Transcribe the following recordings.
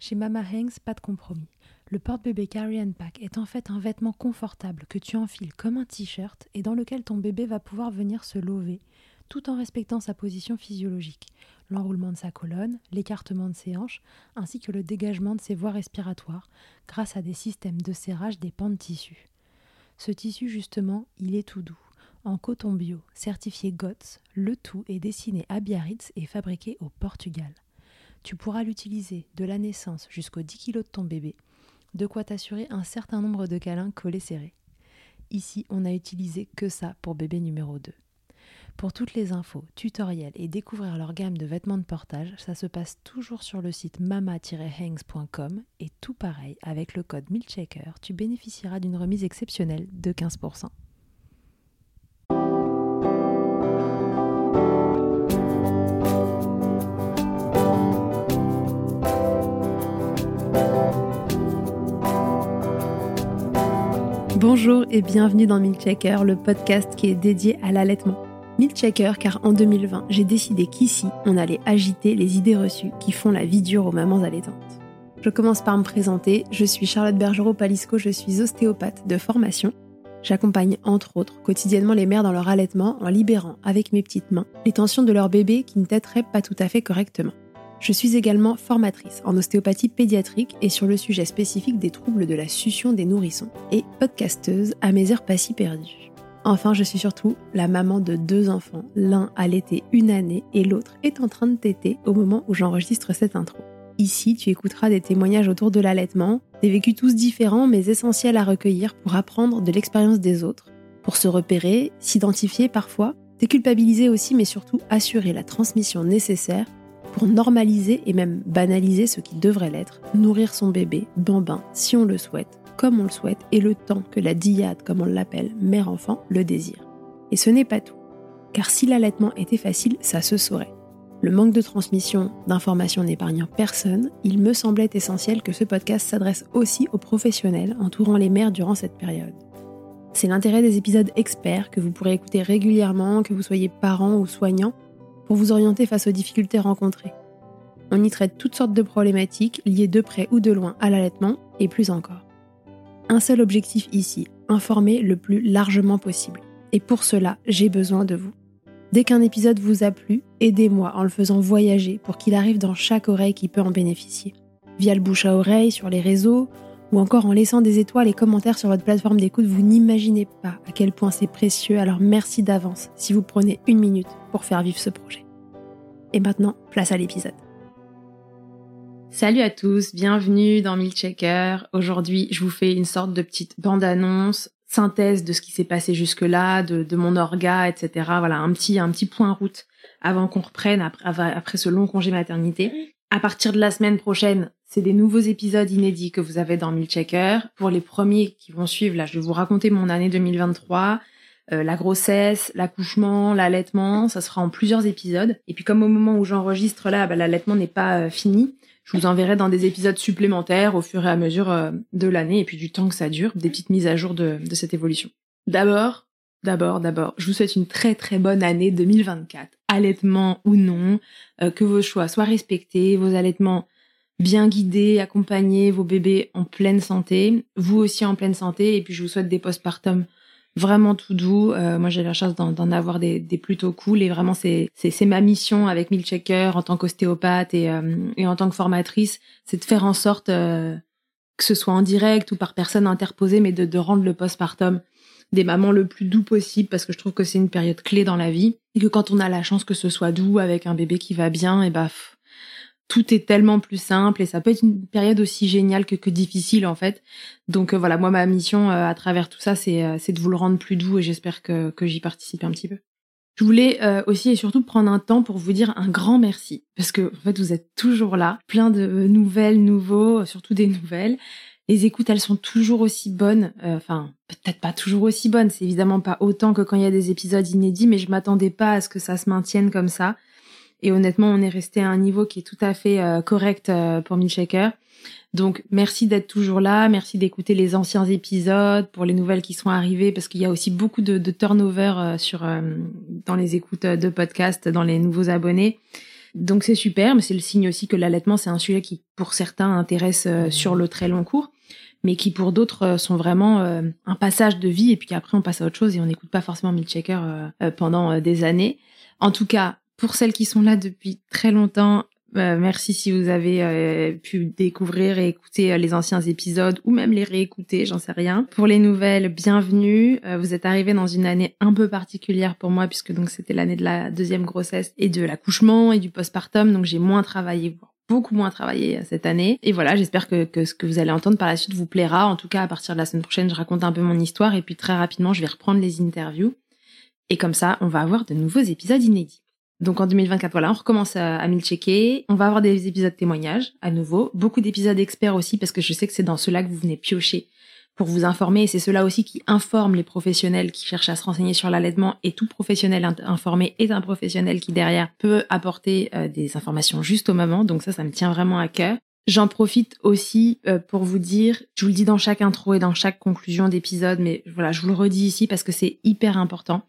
Chez Mama Hanks, pas de compromis. Le porte-bébé Carry and Pack est en fait un vêtement confortable que tu enfiles comme un t-shirt et dans lequel ton bébé va pouvoir venir se lever tout en respectant sa position physiologique, l'enroulement de sa colonne, l'écartement de ses hanches, ainsi que le dégagement de ses voies respiratoires grâce à des systèmes de serrage des pans de tissu. Ce tissu, justement, il est tout doux. En coton bio, certifié GOTS, le tout est dessiné à Biarritz et fabriqué au Portugal. Tu pourras l'utiliser de la naissance jusqu'aux 10 kg de ton bébé, de quoi t'assurer un certain nombre de câlins collés serrés. Ici, on n'a utilisé que ça pour bébé numéro 2. Pour toutes les infos, tutoriels et découvrir leur gamme de vêtements de portage, ça se passe toujours sur le site mama-hangs.com et tout pareil, avec le code MILCHECKER, tu bénéficieras d'une remise exceptionnelle de 15%. Bonjour et bienvenue dans Milchecker, le podcast qui est dédié à l'allaitement. Milchecker car en 2020, j'ai décidé qu'ici, on allait agiter les idées reçues qui font la vie dure aux mamans allaitantes. Je commence par me présenter, je suis Charlotte Bergerot-Palisco, je suis ostéopathe de formation. J'accompagne entre autres quotidiennement les mères dans leur allaitement en libérant avec mes petites mains les tensions de leur bébé qui ne têteraient pas tout à fait correctement. Je suis également formatrice en ostéopathie pédiatrique et sur le sujet spécifique des troubles de la succion des nourrissons et podcasteuse à mes heures pas si perdues. Enfin, je suis surtout la maman de deux enfants, l'un a l'été une année et l'autre est en train de téter au moment où j'enregistre cette intro. Ici, tu écouteras des témoignages autour de l'allaitement, des vécus tous différents mais essentiels à recueillir pour apprendre de l'expérience des autres, pour se repérer, s'identifier parfois, déculpabiliser aussi mais surtout assurer la transmission nécessaire normaliser et même banaliser ce qui devrait l'être, nourrir son bébé, bambin, si on le souhaite, comme on le souhaite, et le temps que la diade, comme on l'appelle, mère-enfant, le désire. Et ce n'est pas tout. Car si l'allaitement était facile, ça se saurait. Le manque de transmission d'informations n'épargnant personne, il me semblait essentiel que ce podcast s'adresse aussi aux professionnels entourant les mères durant cette période. C'est l'intérêt des épisodes experts que vous pourrez écouter régulièrement, que vous soyez parent ou soignant, vous orienter face aux difficultés rencontrées. On y traite toutes sortes de problématiques liées de près ou de loin à l'allaitement et plus encore. Un seul objectif ici, informer le plus largement possible. Et pour cela, j'ai besoin de vous. Dès qu'un épisode vous a plu, aidez-moi en le faisant voyager pour qu'il arrive dans chaque oreille qui peut en bénéficier. Via le bouche à oreille, sur les réseaux, ou encore en laissant des étoiles et commentaires sur votre plateforme d'écoute, vous n'imaginez pas à quel point c'est précieux, alors merci d'avance si vous prenez une minute pour faire vivre ce projet. Et maintenant, place à l'épisode. Salut à tous, bienvenue dans Checker. Aujourd'hui, je vous fais une sorte de petite bande-annonce, synthèse de ce qui s'est passé jusque-là, de, mon orga, etc. Voilà, un petit, un petit point route avant qu'on reprenne après ce long congé maternité. À partir de la semaine prochaine, c'est des nouveaux épisodes inédits que vous avez dans Checker. Pour les premiers qui vont suivre, là, je vais vous raconter mon année 2023. Euh, la grossesse, l'accouchement, l'allaitement, ça sera en plusieurs épisodes. Et puis comme au moment où j'enregistre là, bah, l'allaitement n'est pas euh, fini, je vous enverrai dans des épisodes supplémentaires au fur et à mesure euh, de l'année et puis du temps que ça dure, des petites mises à jour de, de cette évolution. D'abord, d'abord, d'abord, je vous souhaite une très très bonne année 2024. Allaitement ou non, euh, que vos choix soient respectés, vos allaitements bien guidés, accompagnés, vos bébés en pleine santé, vous aussi en pleine santé, et puis je vous souhaite des postpartum vraiment tout doux. Euh, moi, j'ai la chance d'en avoir des, des, plutôt cool et vraiment, c'est ma mission avec Milchecker en tant qu'ostéopathe et, euh, et, en tant que formatrice, c'est de faire en sorte euh, que ce soit en direct ou par personne interposée, mais de, de rendre le postpartum des mamans le plus doux possible parce que je trouve que c'est une période clé dans la vie et que quand on a la chance que ce soit doux avec un bébé qui va bien, et bah tout est tellement plus simple et ça peut être une période aussi géniale que, difficile en fait. Donc euh, voilà, moi ma mission euh, à travers tout ça, c'est euh, c'est de vous le rendre plus doux et j'espère que, que j'y participe un petit peu. Je voulais aussi et surtout prendre un temps pour vous dire un grand merci parce que en fait vous êtes toujours là, plein de nouvelles, nouveaux, surtout des nouvelles. Les écoutes, elles sont toujours aussi bonnes. Enfin, peut-être pas toujours aussi bonnes. C'est évidemment pas autant que quand il y a des épisodes inédits, mais je m'attendais pas à ce que ça se maintienne comme ça. Et honnêtement, on est resté à un niveau qui est tout à fait euh, correct euh, pour Milkshaker. Donc merci d'être toujours là, merci d'écouter les anciens épisodes pour les nouvelles qui sont arrivées parce qu'il y a aussi beaucoup de, de turnover euh, sur dans les écoutes de podcast, dans les nouveaux abonnés. Donc c'est super, mais c'est le signe aussi que l'allaitement c'est un sujet qui pour certains intéresse sur le très long cours, mais qui pour d'autres sont vraiment un passage de vie et puis après on passe à autre chose et on n'écoute pas forcément Milkshaker pendant des années. En tout cas, pour celles qui sont là depuis très longtemps, euh, merci si vous avez euh, pu découvrir et écouter euh, les anciens épisodes ou même les réécouter, j'en sais rien. Pour les nouvelles, bienvenue. vous êtes arrivés dans une année un peu particulière pour moi puisque donc c'était l'année de la deuxième grossesse et de l'accouchement et du postpartum, donc j'ai moins travaillé beaucoup moins travaillé cette année. Et voilà, j'espère que, que ce que vous allez entendre par la suite vous plaira. En tout cas, à partir de la semaine prochaine, je raconte un peu mon histoire et puis très rapidement, je vais reprendre les interviews. Et comme ça, on va avoir de nouveaux épisodes inédits. Donc en 2024, voilà, on recommence à, à checker. On va avoir des épisodes témoignages à nouveau, beaucoup d'épisodes experts aussi parce que je sais que c'est dans cela que vous venez piocher pour vous informer c'est cela aussi qui informe les professionnels qui cherchent à se renseigner sur l'allaitement et tout professionnel informé est un professionnel qui derrière peut apporter euh, des informations juste au moment. Donc ça, ça me tient vraiment à cœur. J'en profite aussi euh, pour vous dire, je vous le dis dans chaque intro et dans chaque conclusion d'épisode, mais voilà, je vous le redis ici parce que c'est hyper important.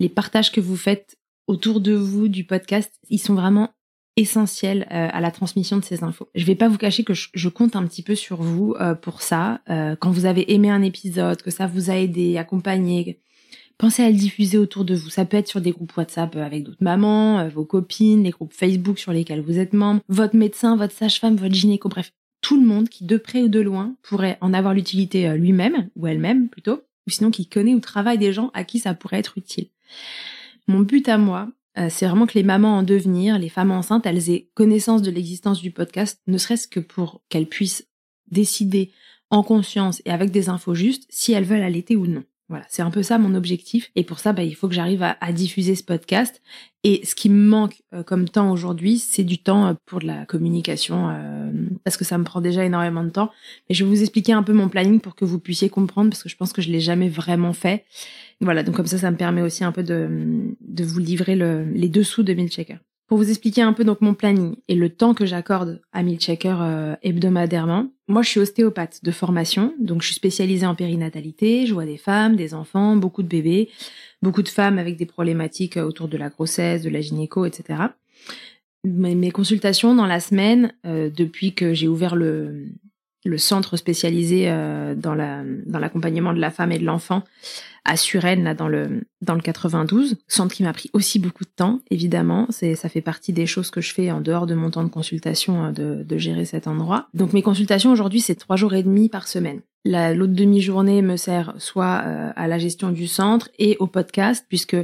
Les partages que vous faites autour de vous du podcast, ils sont vraiment essentiels euh, à la transmission de ces infos. Je vais pas vous cacher que je, compte un petit peu sur vous euh, pour ça. Euh, quand vous avez aimé un épisode, que ça vous a aidé, accompagné, pensez à le diffuser autour de vous. Ça peut être sur des groupes WhatsApp avec d'autres mamans, vos copines, les groupes Facebook sur lesquels vous êtes membre, votre médecin, votre sage-femme, votre gynéco, bref, tout le monde qui de près ou de loin pourrait en avoir l'utilité lui-même ou elle-même plutôt, ou sinon qui connaît ou travaille des gens à qui ça pourrait être utile. Mon but à moi, euh, c'est vraiment que les mamans en devenir, les femmes enceintes, elles aient connaissance de l'existence du podcast, ne serait-ce que pour qu'elles puissent décider en conscience et avec des infos justes si elles veulent allaiter ou non. Voilà, c'est un peu ça mon objectif. Et pour ça, bah, il faut que j'arrive à, diffuser ce podcast. Et ce qui me manque euh, comme temps aujourd'hui, c'est du temps euh, pour de la communication, parce que ça me prend déjà énormément de temps. Mais je vais vous expliquer un peu mon planning pour que vous puissiez comprendre, parce que je pense que je l'ai jamais vraiment fait. Voilà, donc comme ça, ça me permet aussi un peu de, de vous livrer le, les dessous de Milchecker. Pour vous expliquer un peu donc mon planning et le temps que j'accorde à Milchecker hebdomadairement, moi, je suis ostéopathe de formation, donc je suis spécialisée en périnatalité. Je vois des femmes, des enfants, beaucoup de bébés, beaucoup de femmes avec des problématiques autour de la grossesse, de la gynéco, etc. Mes, consultations dans la semaine, euh, depuis que j'ai ouvert le, le centre spécialisé euh, dans la dans l'accompagnement de la femme et de l'enfant à Suresnes là dans le dans le 92 centre qui m'a pris aussi beaucoup de temps évidemment. C'est ça fait partie des choses que je fais en dehors de mon temps de consultation hein, de, de gérer cet endroit. Donc mes consultations aujourd'hui c'est trois jours et demi par semaine. L'autre demi-journée me sert soit euh, à la gestion du centre et au podcast puisque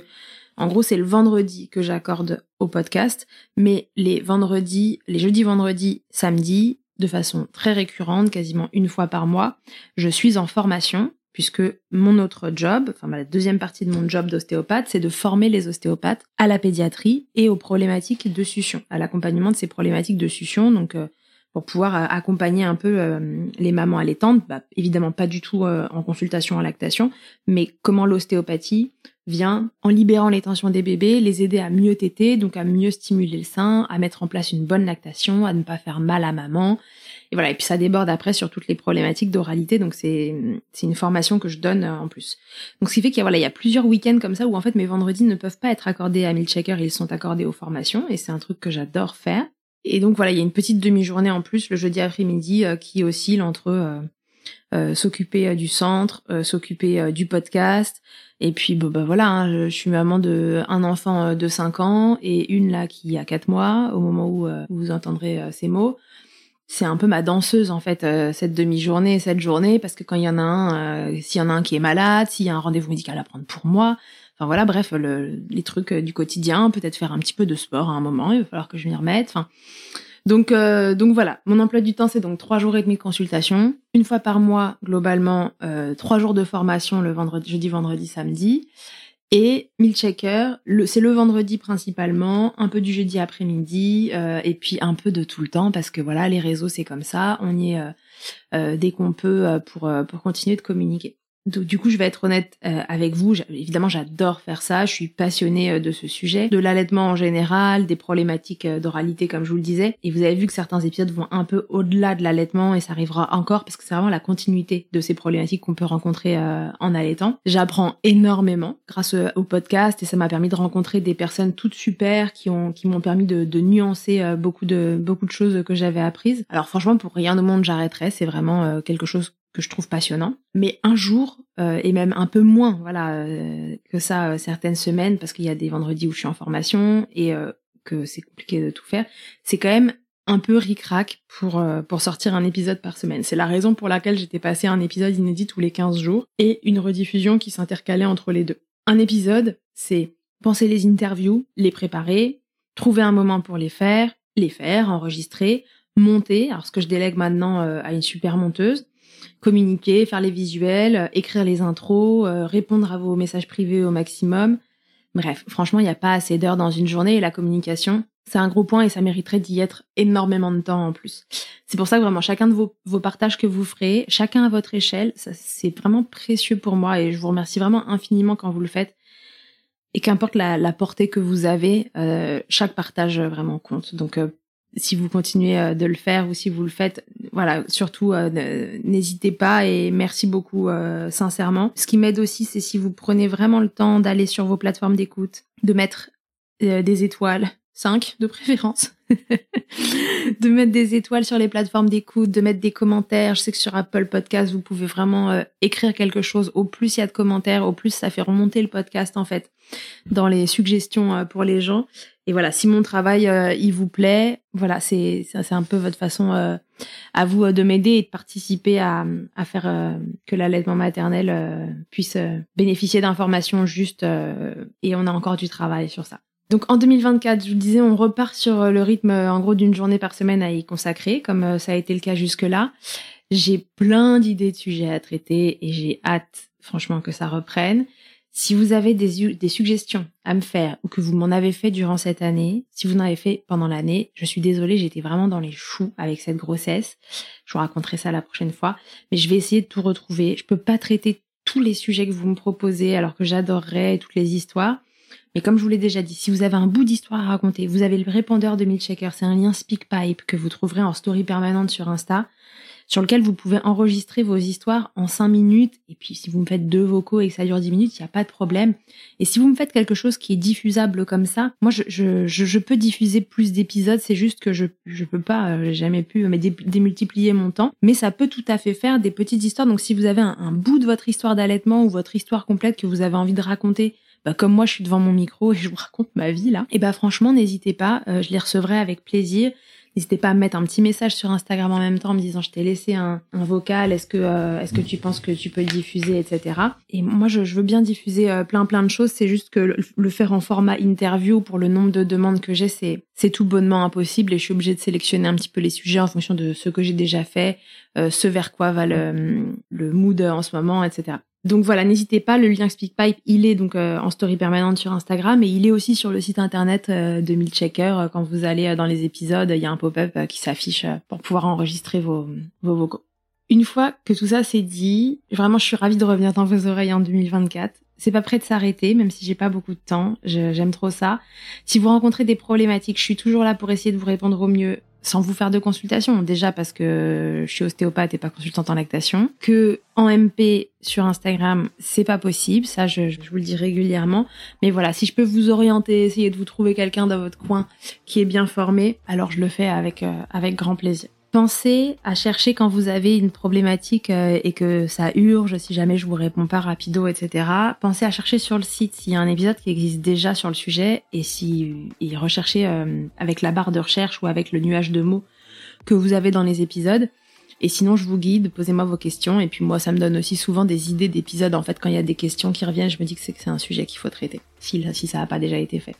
en gros, c'est le vendredi que j'accorde au podcast, mais les vendredis, les jeudis, vendredis, samedis, de façon très récurrente, quasiment une fois par mois. Je suis en formation puisque mon autre job, enfin la deuxième partie de mon job d'ostéopathe, c'est de former les ostéopathes à la pédiatrie et aux problématiques de succion, à l'accompagnement de ces problématiques de succion, donc euh, pour pouvoir euh, accompagner un peu euh, les mamans allaitantes, bah, évidemment pas du tout en consultation en lactation, mais comment l'ostéopathie vient, en libérant les tensions des bébés, les aider à mieux téter, donc à mieux stimuler le sein, à mettre en place une bonne lactation, à ne pas faire mal à maman. Et voilà, et puis ça déborde après sur toutes les problématiques d'oralité, donc c'est une formation que je donne euh, en plus. Donc ce qui fait qu'il y a voilà, il y a plusieurs week-ends comme ça où en fait mes vendredis ne peuvent pas être accordés à Milchecker, ils sont accordés aux formations et c'est un truc que j'adore faire. Et donc voilà, il y a une petite demi-journée en plus le jeudi après-midi euh, qui oscille entre euh, s'occuper euh, du centre, euh, s'occuper du podcast. Et puis bah, voilà, hein, je, suis maman de un enfant de 5 ans et une là qui a 4 mois au moment où vous entendrez ces mots. C'est un peu ma danseuse en fait cette demi-journée, cette journée parce que quand il y en a un, s'il y en a un qui est malade, s'il y a un rendez-vous médical à prendre pour moi, enfin voilà, bref, le, les trucs du quotidien, peut-être faire un petit peu de sport à un moment, il va falloir que je m'y remette. Enfin, donc, euh, donc voilà, mon emploi du temps, c'est donc trois jours et demi de consultation, une fois par mois globalement, euh, trois jours de formation le vendredi, jeudi, vendredi, samedi, et mille checkers, c'est le vendredi principalement, un peu du jeudi après-midi, euh, et puis un peu de tout le temps parce que voilà, les réseaux c'est comme ça, on y est dès qu'on peut pour pour continuer de communiquer du coup, je vais être honnête euh, avec vous. Évidemment, j'adore faire ça. Je suis passionnée euh, de ce sujet, de l'allaitement en général, des problématiques euh, d'oralité, comme je vous le disais. Et vous avez vu que certains épisodes vont un peu au-delà de l'allaitement et ça arrivera encore parce que c'est vraiment la continuité de ces problématiques qu'on peut rencontrer en allaitant. J'apprends énormément grâce au podcast et ça m'a permis de rencontrer des personnes toutes super qui ont qui m'ont permis de, de, nuancer beaucoup de beaucoup de choses que j'avais apprises. Alors franchement, pour rien au monde, j'arrêterai. C'est vraiment quelque chose que je trouve passionnant. Mais un jour, euh, et même un peu moins voilà euh, que ça euh, certaines semaines, parce qu'il y a des vendredis où je suis en formation et que c'est compliqué de tout faire, c'est quand même un peu ric-rac pour, pour sortir un épisode par semaine. C'est la raison pour laquelle j'étais passé un épisode inédit tous les 15 jours et une rediffusion qui s'intercalait entre les deux. Un épisode, c'est penser les interviews, les préparer, trouver un moment pour les faire, les faire, enregistrer, monter, alors ce que je délègue maintenant à une super monteuse, communiquer, faire les visuels, euh, écrire les intros, euh, répondre à vos messages privés au maximum. Bref, franchement, il n'y a pas assez d'heures dans une journée et la communication, c'est un gros point et ça mériterait d'y être énormément de temps en plus. C'est pour ça que vraiment chacun de vos, vos partages que vous ferez, chacun à votre échelle, c'est vraiment précieux pour moi et je vous remercie vraiment infiniment quand vous le faites. Et qu'importe la, la, portée que vous avez, euh, chaque partage vraiment compte. Donc si vous continuez euh, de le faire ou si vous le faites, voilà, surtout euh, n'hésitez pas et merci beaucoup euh, sincèrement. Ce qui m'aide aussi, c'est si vous prenez vraiment le temps d'aller sur vos plateformes d'écoute, de mettre des étoiles, 5 de préférence, de mettre des étoiles sur les plateformes d'écoute, de mettre des commentaires. Je sais que sur Apple Podcast, vous pouvez vraiment écrire quelque chose. Au plus il y a de commentaires, au plus ça fait remonter le podcast en fait dans les suggestions pour les gens. Et voilà, si mon travail euh, il vous plaît, voilà, c'est un peu votre façon euh, à vous euh, de m'aider et de participer à, à faire que l'allaitement maternel puisse bénéficier d'informations justes et on a encore du travail sur ça. Donc en 2024, je vous disais, on repart sur le rythme en gros d'une journée par semaine à y consacrer, comme ça a été le cas jusque-là. J'ai plein d'idées de sujets à traiter et j'ai hâte, franchement, que ça reprenne. Si vous avez des, des, suggestions à me faire ou que vous m'en avez fait durant cette année, si vous en avez fait pendant l'année, je suis désolée, j'étais vraiment dans les choux avec cette grossesse. Je vous raconterai ça la prochaine fois, mais je vais essayer de tout retrouver. Je peux pas traiter tous les sujets que vous me proposez alors que j'adorerais toutes les histoires. Mais comme je vous l'ai déjà dit, si vous avez un bout d'histoire à raconter, vous avez le répondeur de Milkshaker, c'est un lien SpeakPipe que vous trouverez en story permanente sur Insta. Sur lequel vous pouvez enregistrer vos histoires en 5 minutes. Et puis si vous me faites deux vocaux et que ça dure 10 minutes, il n'y a pas de problème. Et si vous me faites quelque chose qui est diffusable comme ça, moi je, je, je, peux diffuser plus d'épisodes, c'est juste que je je peux pas, euh, j'ai jamais pu mais démultiplier mon temps. Mais ça peut tout à fait faire des petites histoires. Donc si vous avez un, bout de votre histoire d'allaitement ou votre histoire complète que vous avez envie de raconter bah, comme moi je suis devant mon micro et je vous raconte ma vie là, et bah franchement n'hésitez pas, euh, je les recevrai avec plaisir. N'hésitez pas à me mettre un petit message sur Instagram en même temps en me disant je t'ai laissé un, vocal, est-ce que euh, est-ce que tu penses que tu peux diffuser, etc. Et moi je, veux bien diffuser euh, plein plein de choses, c'est juste que le, faire en format interview pour le nombre de demandes que j'ai, c'est tout bonnement impossible et je suis obligée de sélectionner un petit peu les sujets en fonction de ce que j'ai déjà fait, ce vers quoi va le, le mood en ce moment, etc. Donc voilà, n'hésitez pas, le lien SpeakPipe, il est donc euh, en story permanente sur Instagram et il est aussi sur le site internet euh, de Milchecker. Euh, quand vous allez dans les épisodes, il y a un pop-up qui s'affiche pour pouvoir enregistrer vos, vos vocaux. Une fois que tout ça c'est dit, vraiment je suis ravie de revenir dans vos oreilles en 2024. C'est pas prêt de s'arrêter, même si j'ai pas beaucoup de temps. J'aime trop ça. Si vous rencontrez des problématiques, je suis toujours là pour essayer de vous répondre au mieux sans vous faire de consultation. Déjà parce que je suis ostéopathe et pas consultante en lactation. Que en MP sur Instagram, c'est pas possible. Ça, je, je, vous le dis régulièrement. Mais voilà, si je peux vous orienter, essayer de vous trouver quelqu'un dans votre coin qui est bien formé, alors je le fais avec, euh, avec grand plaisir. Pensez à chercher quand vous avez une problématique euh, et que ça urge, si jamais je vous réponds pas rapido, etc. Pensez à chercher sur le site s'il y a un épisode qui existe déjà sur le sujet et si et recherchez euh, avec la barre de recherche ou avec le nuage de mots que vous avez dans les épisodes. Et sinon, je vous guide, posez-moi vos questions. Et puis moi, ça me donne aussi souvent des idées d'épisodes. En fait, quand il y a des questions qui reviennent, je me dis que c'est un sujet qu'il faut traiter, si, si ça n'a pas déjà été fait.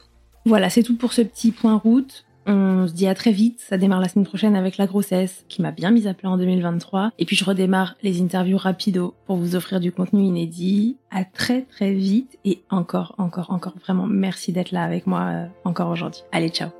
Voilà, c'est tout pour ce petit point route. On se dit à très vite. Ça démarre la semaine prochaine avec la grossesse, qui m'a bien mise à plat en 2023. Et puis je redémarre les interviews rapido pour vous offrir du contenu inédit. À très très vite. Et encore, encore, encore, vraiment merci d'être là avec moi euh, encore aujourd'hui. Allez, ciao.